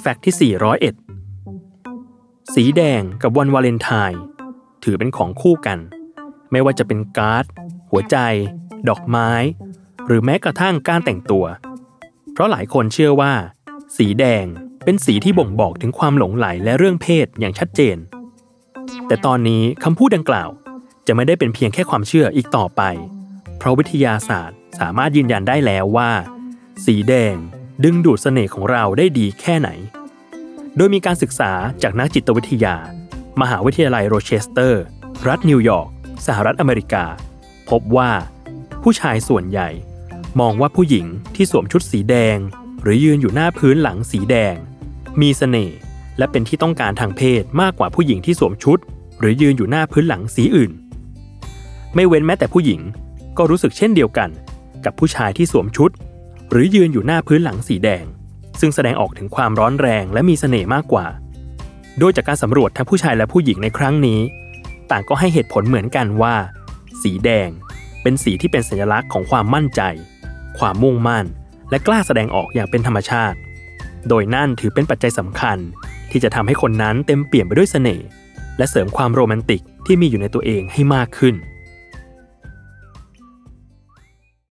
แฟกต์ที่ 401 สีแดงกับวันวาเลนไทน์ถือเป็นของคู่กัน ไม่ว่าจะเป็นการ์ด หัวใจ ดอกไม้ หรือแม้กระทั่งการแต่งตัว เพราะหลายคนเชื่อว่า สีแดงเป็นสีที่บ่งบอกถึงความหลงไหลและเรื่องเพศอย่างชัดเจน แต่ตอนนี้คำพูดดังกล่าว จะไม่ได้เป็นเพียงแค่ความเชื่ออีกต่อไป เพราะวิทยาศาสตร์สามารถยืนยันได้แล้วว่า สีแดง ดึงดูดเสน่ห์ของเราได้ดีแค่ไหน โดยมีการศึกษาจากนักจิตวิทยา มหาวิทยาลัยโรเชสเตอร์ รัฐนิวยอร์ก สหรัฐอเมริกา พบว่า ผู้ชายส่วนใหญ่ มองว่าผู้หญิงที่สวมชุดสีแดง หรือยืนอยู่หน้าพื้นหลังสีแดง มีเสน่ห์และเป็นที่ต้องการทางเพศมากกว่าผู้หญิงที่สวมชุด หรือยืนอยู่หน้าพื้นหลังสีอื่น ไม่เว้นแม้แต่ผู้หญิงก็รู้สึกเช่นเดียวกัน กับผู้ชายที่สวมชุด หรือยืนอยู่หน้าพื้นหลังสีแดง ซึ่งแสดงออกถึงความร้อนแรงและมีเสน่ห์มากกว่า โดยจากการสำรวจทั้งผู้ชายและผู้หญิงในครั้งนี้ ต่างก็ให้เหตุผลเหมือนกันว่า สีแดง เป็นสีที่เป็นสัญลักษณ์ของความมั่นใจ ความมุ่งมั่น และกล้าแสดงออกอย่างเป็นธรรมชาติ โดยนั่นถือเป็นปัจจัยสำคัญ ที่จะทำให้คนนั้นเต็มเปี่ยมไปด้วยเสน่ห์และเสริมความโรแมนติกที่มีอยู่ในตัวเองให้มากขึ้น